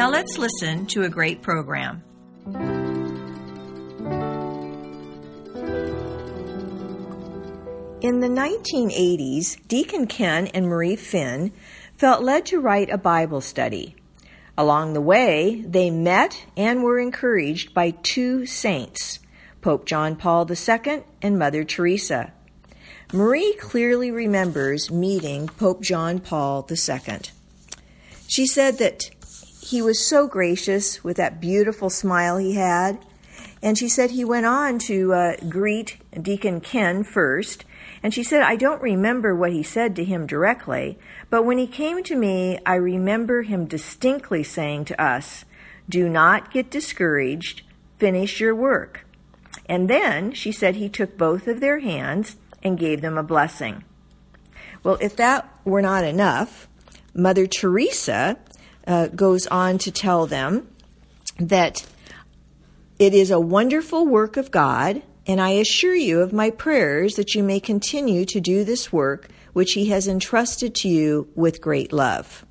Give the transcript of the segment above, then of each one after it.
Now let's listen to a great program. In the 1980s, Deacon Ken and Marie Finn felt led to write a Bible study. Along the way, they met and were encouraged by two saints, Pope John Paul II and Mother Teresa. Marie clearly remembers meeting Pope John Paul II. She said that he was so gracious with that beautiful smile he had. And she said he went on to uh, greet Deacon Ken first. And she said, I don't remember what he said to him directly, but when he came to me, I remember him distinctly saying to us, Do not get discouraged, finish your work. And then she said he took both of their hands and gave them a blessing. Well, if that were not enough, Mother Teresa uh, goes on to tell them that it is a wonderful work of God, and I assure you of my prayers that you may continue to do this work which He has entrusted to you with great love.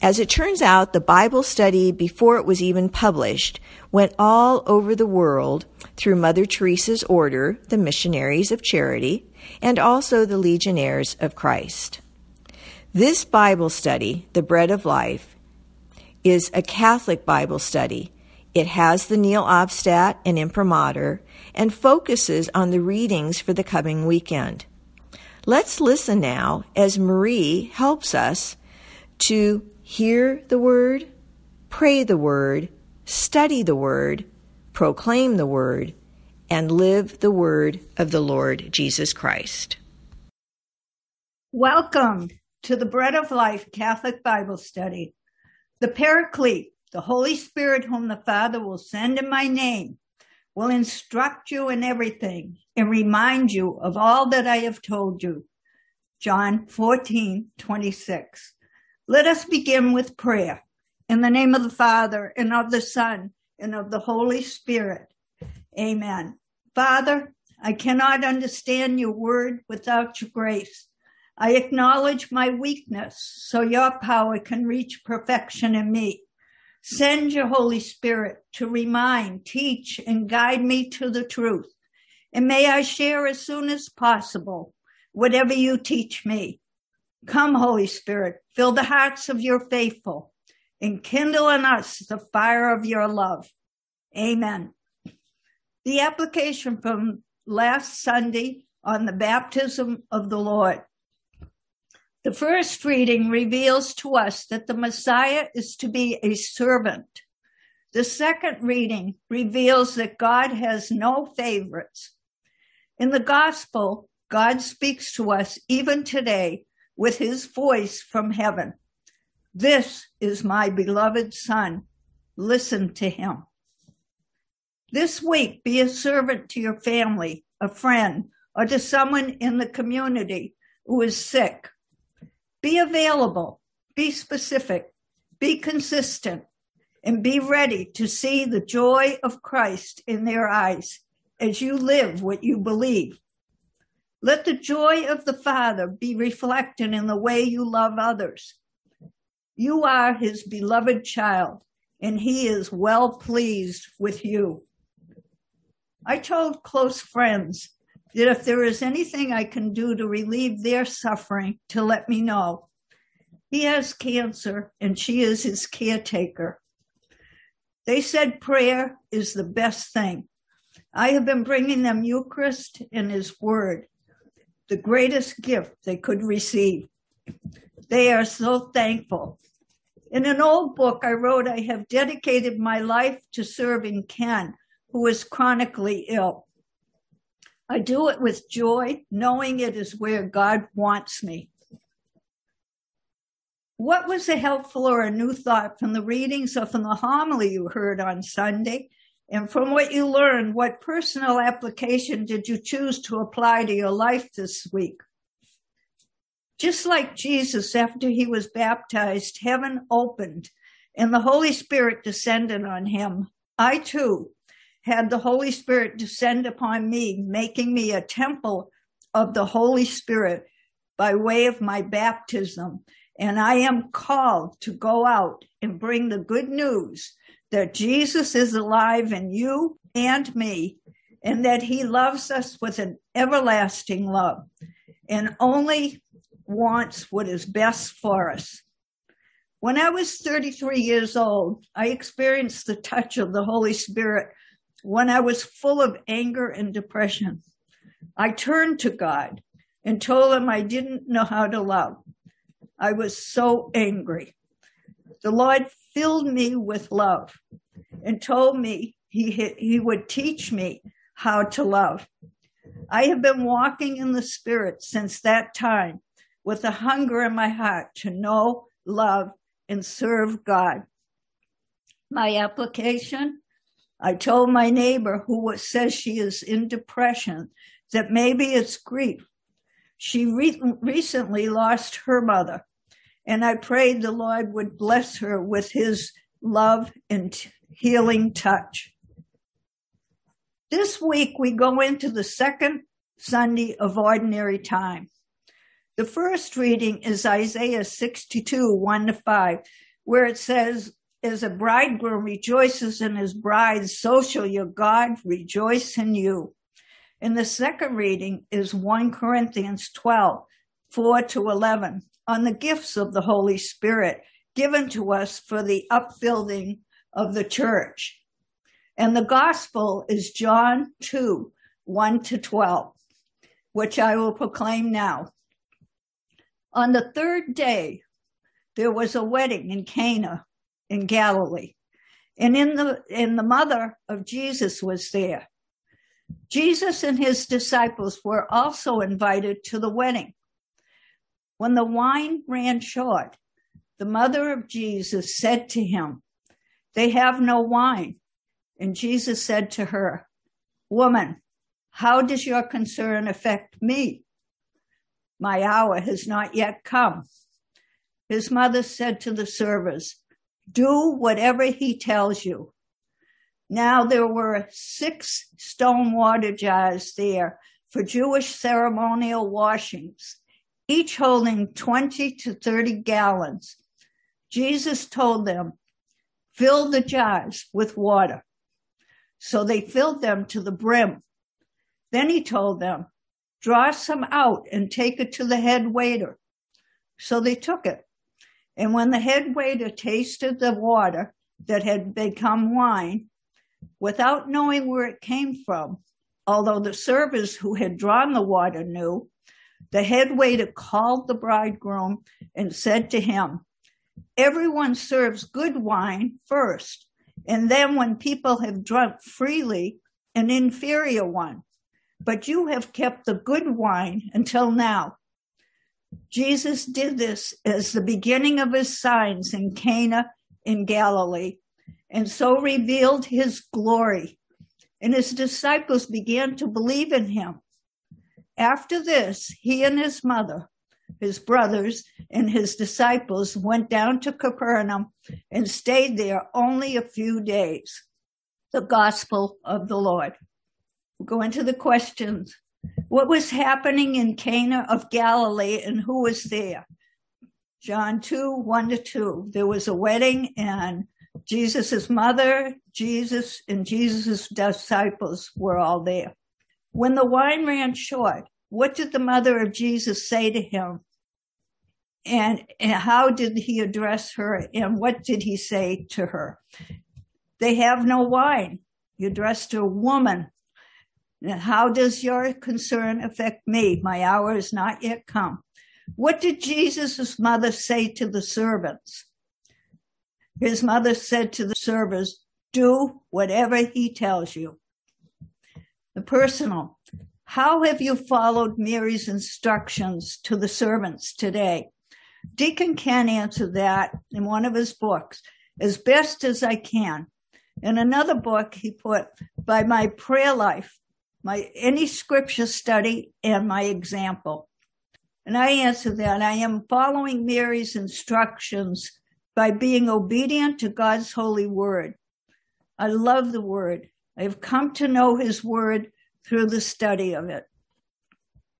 As it turns out, the Bible study, before it was even published, went all over the world through Mother Teresa's order, the Missionaries of Charity, and also the Legionnaires of Christ. This Bible study, The Bread of Life, is a Catholic Bible study. It has the Nihil Obstat and Imprimatur and focuses on the readings for the coming weekend. Let's listen now as Marie helps us to hear the Word, pray the Word, study the Word, proclaim the Word, and live the Word of the Lord Jesus Christ. Welcome to the Bread of Life Catholic Bible Study. The Paraclete, the Holy Spirit, whom the Father will send in my name, will instruct you in everything and remind you of all that I have told you. John 14, 26. Let us begin with prayer. In the name of the Father and of the Son and of the Holy Spirit. Amen. Father, I cannot understand your word without your grace. I acknowledge my weakness so your power can reach perfection in me. Send your Holy Spirit to remind, teach, and guide me to the truth. And may I share as soon as possible whatever you teach me. Come, Holy Spirit, fill the hearts of your faithful and kindle in us the fire of your love. Amen. The application from last Sunday on the baptism of the Lord. The first reading reveals to us that the Messiah is to be a servant. The second reading reveals that God has no favorites. In the gospel, God speaks to us even today with his voice from heaven. This is my beloved son. Listen to him. This week, be a servant to your family, a friend, or to someone in the community who is sick be available, be specific, be consistent, and be ready to see the joy of Christ in their eyes as you live what you believe. Let the joy of the Father be reflected in the way you love others. You are his beloved child, and he is well pleased with you. I told close friends that if there is anything I can do to relieve their suffering, to let me know. He has cancer and she is his caretaker. They said prayer is the best thing. I have been bringing them Eucharist and his word, the greatest gift they could receive. They are so thankful. In an old book I wrote, I have dedicated my life to serving Ken, who is chronically ill. I do it with joy, knowing it is where God wants me. What was a helpful or a new thought from the readings or from the homily you heard on Sunday? And from what you learned, what personal application did you choose to apply to your life this week? Just like Jesus, after he was baptized, heaven opened and the Holy Spirit descended on him. I too had the Holy Spirit descend upon me, making me a temple of the Holy Spirit by way of my baptism. And I am called to go out and bring the good news that Jesus is alive in you and me, and that he loves us with an everlasting love and only wants what is best for us. When I was 33 years old, I experienced the touch of the Holy Spirit when I was full of anger and depression. I turned to God and told him I didn't know how to love. I was so angry. The Lord filled me with love and told me he, he would teach me how to love. I have been walking in the Spirit since that time with a hunger in my heart to know, love, and serve God. My application I told my neighbor who says she is in depression that maybe it's grief. She re- recently lost her mother and I prayed the Lord would bless her with his love and healing touch. This week we go into the second Sunday of ordinary time. The first reading is Isaiah 62, 1 to 5, where it says, As a bridegroom rejoices in his bride, so shall your God rejoice in you. And the second reading is 1 Corinthians 12, 4 to 11 on the gifts of the Holy Spirit given to us for the upbuilding of the church. And the gospel is John 2, 1 to 12, which I will proclaim now. On the third day, there was a wedding in Cana in Galilee. And in the, and the mother of Jesus was there. Jesus and his disciples were also invited to the wedding. When the wine ran short, the mother of Jesus said to him, They have no wine. And Jesus said to her, Woman, how does your concern affect me? My hour has not yet come. His mother said to the servers, Do whatever he tells you. Now there were six stone water jars there for Jewish ceremonial washings each holding 20 to 30 gallons. Jesus told them, fill the jars with water. So they filled them to the brim. Then he told them, draw some out and take it to the head waiter. So they took it. And when the head waiter tasted the water that had become wine, without knowing where it came from, although the servers who had drawn the water knew, the head waiter called the bridegroom and said to him, Everyone serves good wine first, and then when people have drunk freely, an inferior one. But you have kept the good wine until now. Jesus did this as the beginning of his signs in Cana in Galilee, and so revealed his glory. And his disciples began to believe in him. After this, he and his mother, his brothers, and his disciples went down to Capernaum and stayed there only a few days. The gospel of the Lord. We'll go into the questions. What was happening in Cana of Galilee and who was there? John 2, 1 to 2. There was a wedding and Jesus' mother, Jesus, and Jesus' disciples were all there. When the wine ran short, what did the mother of Jesus say to him? And, and how did he address her? And what did he say to her? They have no wine. He addressed her, woman. How does your concern affect me? My hour is not yet come. What did Jesus' mother say to the servants? His mother said to the servants, do whatever he tells you. The personal. How have you followed Mary's instructions to the servants today? Deacon Ken answer that in one of his books as best as I can. In another book, he put by my prayer life, my any scripture study, and my example. And I answer that I am following Mary's instructions by being obedient to God's holy word. I love the word. I've come to know his word through the study of it.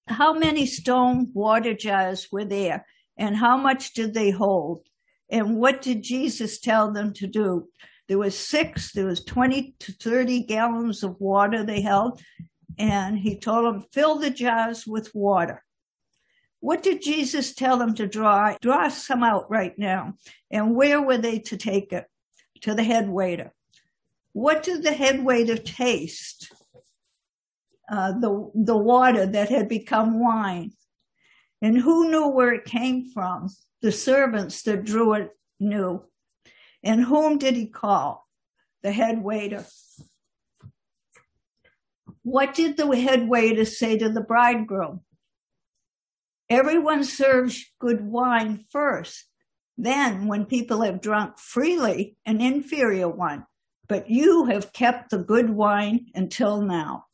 How many stone water jars were there and how much did they hold? And what did Jesus tell them to do? There was six, there was 20 to 30 gallons of water they held. And he told them, fill the jars with water. What did Jesus tell them to draw? Draw some out right now. And where were they to take it? To the head waiter. What did the head waiter taste? Uh, the, the water that had become wine. And who knew where it came from? The servants that drew it knew. And whom did he call? The head waiter. What did the head waiter say to the bridegroom? Everyone serves good wine first. Then, when people have drunk freely, an inferior one. But you have kept the good wine until now.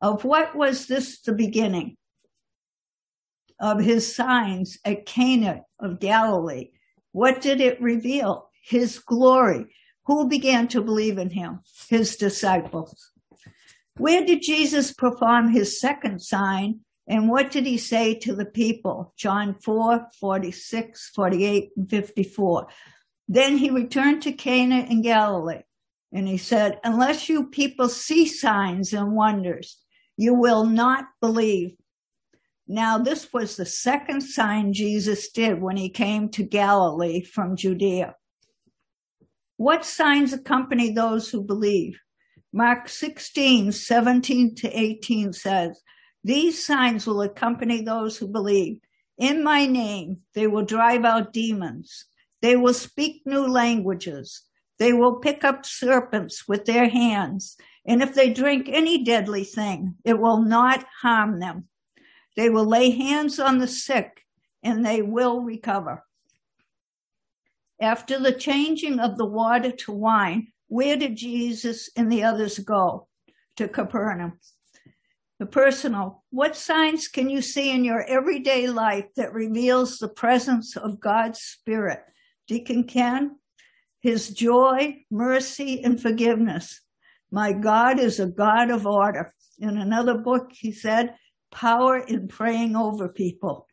Of what was this the beginning? Of his signs at Cana of Galilee. What did it reveal? His glory. Who began to believe in him? His disciples. Where did Jesus perform his second sign and what did he say to the people? John 4, 46, 48, and 54. Then he returned to Cana in Galilee and he said, unless you people see signs and wonders, you will not believe. Now, this was the second sign Jesus did when he came to Galilee from Judea. What signs accompany those who believe? Mark 16, 17 to 18 says, these signs will accompany those who believe. In my name, they will drive out demons. They will speak new languages. They will pick up serpents with their hands. And if they drink any deadly thing, it will not harm them. They will lay hands on the sick and they will recover. After the changing of the water to wine, where did Jesus and the others go? To Capernaum the personal. What signs can you see in your everyday life that reveals the presence of God's Spirit? Deacon Ken, his joy, mercy, and forgiveness. My God is a God of order. In another book, he said, power in praying over people.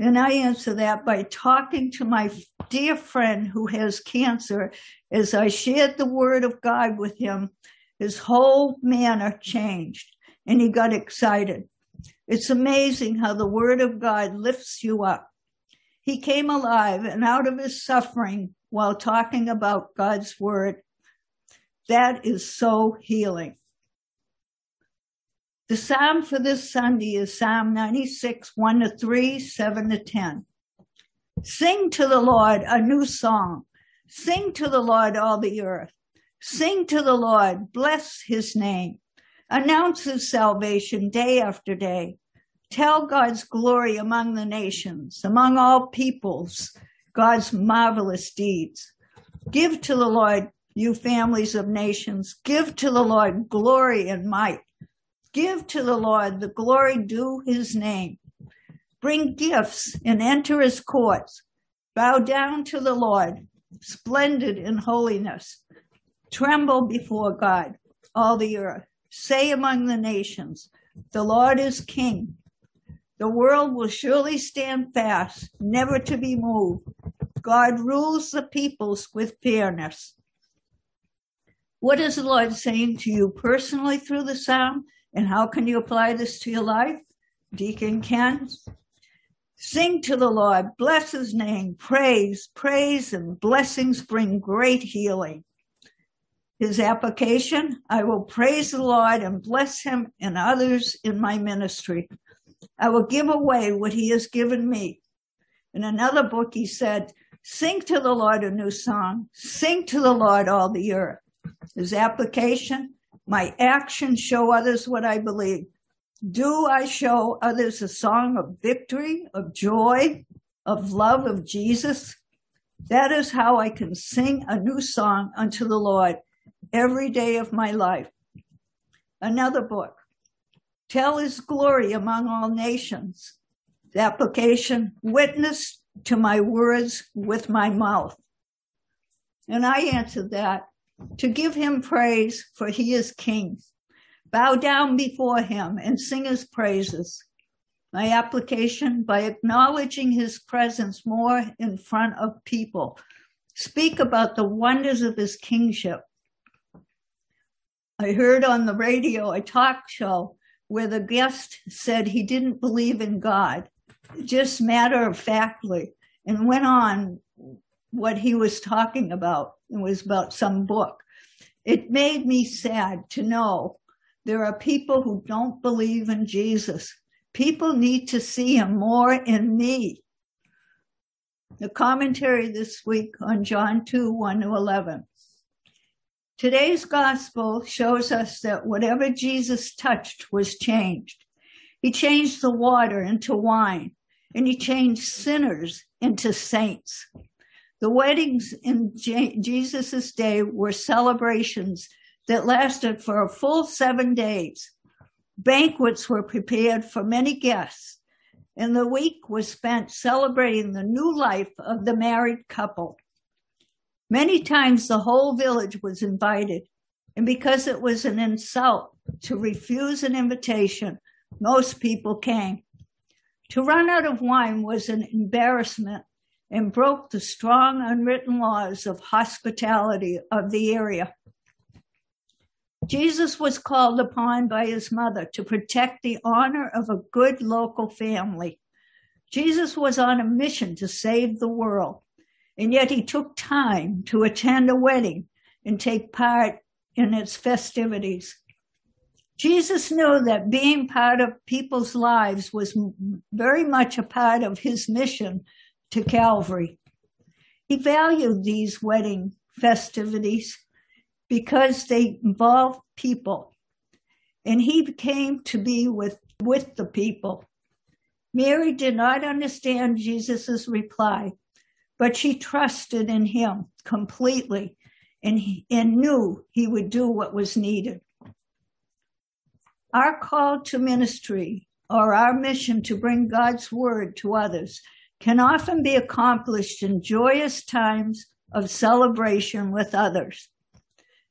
And I answer that by talking to my dear friend who has cancer. As I shared the word of God with him, his whole manner changed and he got excited. It's amazing how the word of God lifts you up. He came alive and out of his suffering while talking about God's word. That is so healing. The psalm for this Sunday is Psalm 96, 1 to 3, 7 to 10. Sing to the Lord a new song. Sing to the Lord all the earth. Sing to the Lord, bless his name. Announce his salvation day after day. Tell God's glory among the nations, among all peoples, God's marvelous deeds. Give to the Lord, you families of nations. Give to the Lord glory and might. Give to the Lord the glory due his name. Bring gifts and enter his courts. Bow down to the Lord, splendid in holiness. Tremble before God, all the earth. Say among the nations, the Lord is king. The world will surely stand fast, never to be moved. God rules the peoples with fairness. What is the Lord saying to you personally through the psalm? And how can you apply this to your life? Deacon Ken, sing to the Lord, bless his name, praise, praise, and blessings bring great healing his application. I will praise the Lord and bless him and others in my ministry. I will give away what he has given me. In another book, he said, Sing to the Lord a new song. Sing to the Lord all the earth. His application, my actions show others what I believe. Do I show others a song of victory, of joy, of love of Jesus? That is how I can sing a new song unto the Lord every day of my life. Another book, Tell His Glory Among All Nations. The application, Witness to my words with my mouth. And I answered that to give him praise, for he is king. Bow down before him and sing his praises. My application by acknowledging his presence more in front of people. Speak about the wonders of his kingship. I heard on the radio a talk show where the guest said he didn't believe in God, just matter of factly, and went on what he was talking about. It was about some book. It made me sad to know there are people who don't believe in Jesus. People need to see him more in me. The commentary this week on John 2 1 to 11. Today's gospel shows us that whatever Jesus touched was changed. He changed the water into wine, and he changed sinners into saints. The weddings in Jesus' day were celebrations that lasted for a full seven days. Banquets were prepared for many guests, and the week was spent celebrating the new life of the married couple. Many times the whole village was invited, and because it was an insult to refuse an invitation, most people came. To run out of wine was an embarrassment and broke the strong unwritten laws of hospitality of the area. Jesus was called upon by his mother to protect the honor of a good local family. Jesus was on a mission to save the world, and yet he took time to attend a wedding and take part in its festivities. Jesus knew that being part of people's lives was very much a part of his mission to Calvary. He valued these wedding festivities because they involved people. And he came to be with, with the people. Mary did not understand Jesus' reply, but she trusted in him completely and, he, and knew he would do what was needed. Our call to ministry or our mission to bring God's word to others can often be accomplished in joyous times of celebration with others.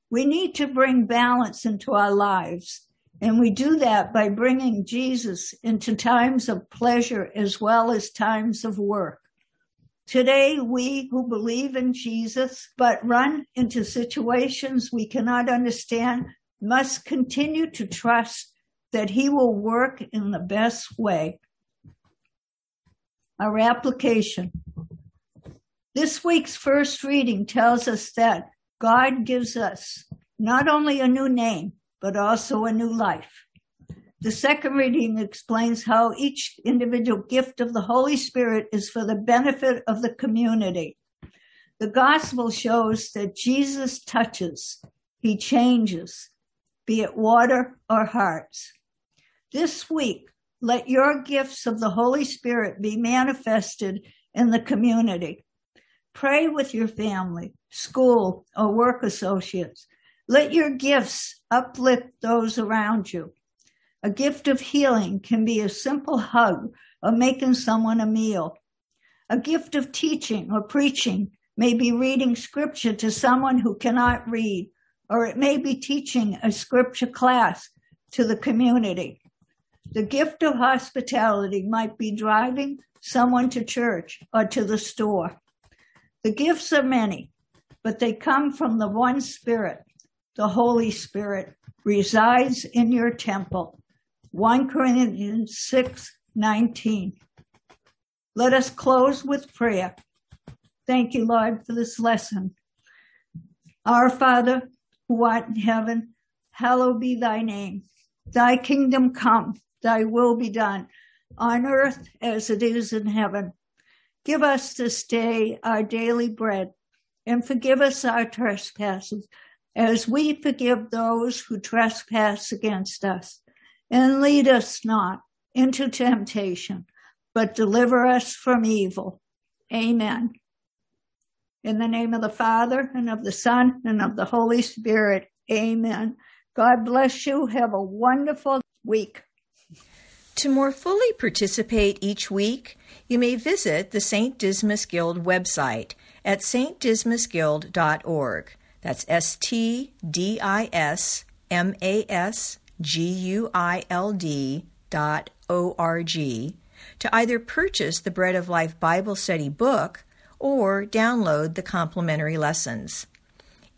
We need to bring balance into our lives. And we do that by bringing Jesus into times of pleasure as well as times of work. Today, we who believe in Jesus but run into situations we cannot understand must continue to trust that he will work in the best way. Our application. This week's first reading tells us that God gives us not only a new name, but also a new life. The second reading explains how each individual gift of the Holy Spirit is for the benefit of the community. The gospel shows that Jesus touches, he changes, be it water or hearts. This week, let your gifts of the Holy Spirit be manifested in the community. Pray with your family, school, or work associates. Let your gifts uplift those around you. A gift of healing can be a simple hug or making someone a meal. A gift of teaching or preaching may be reading scripture to someone who cannot read, or it may be teaching a scripture class to the community. The gift of hospitality might be driving someone to church or to the store. The gifts are many, but they come from the one Spirit. The Holy Spirit resides in your temple. 1 Corinthians 6 19. Let us close with prayer. Thank you, Lord, for this lesson. Our Father, who art in heaven, hallowed be thy name. Thy kingdom come, thy will be done on earth as it is in heaven. Give us this day our daily bread and forgive us our trespasses as we forgive those who trespass against us. and lead us not into temptation, but deliver us from evil. Amen. In the name of the Father and of the Son and of the Holy Spirit. Amen. God bless you. Have a wonderful week. To more fully participate each week, you may visit the St. Dismas Guild website at stdismasguild.org. That's S T D I S M A S G U I L D dot O R G to either purchase the Bread of Life Bible Study book or download the complimentary lessons.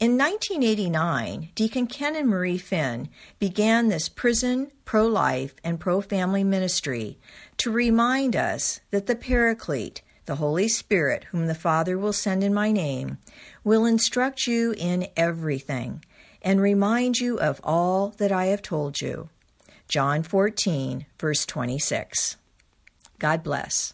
In 1989, Deacon Ken and Marie Finn began this prison, pro life, and pro family ministry to remind us that the Paraclete, the Holy Spirit, whom the Father will send in my name, will instruct you in everything and remind you of all that I have told you. John 14, verse 26. God bless.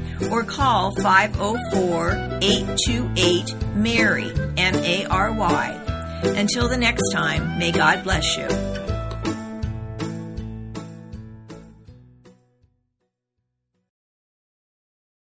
or call 504 828 MARY, M A R Y. Until the next time, may God bless you.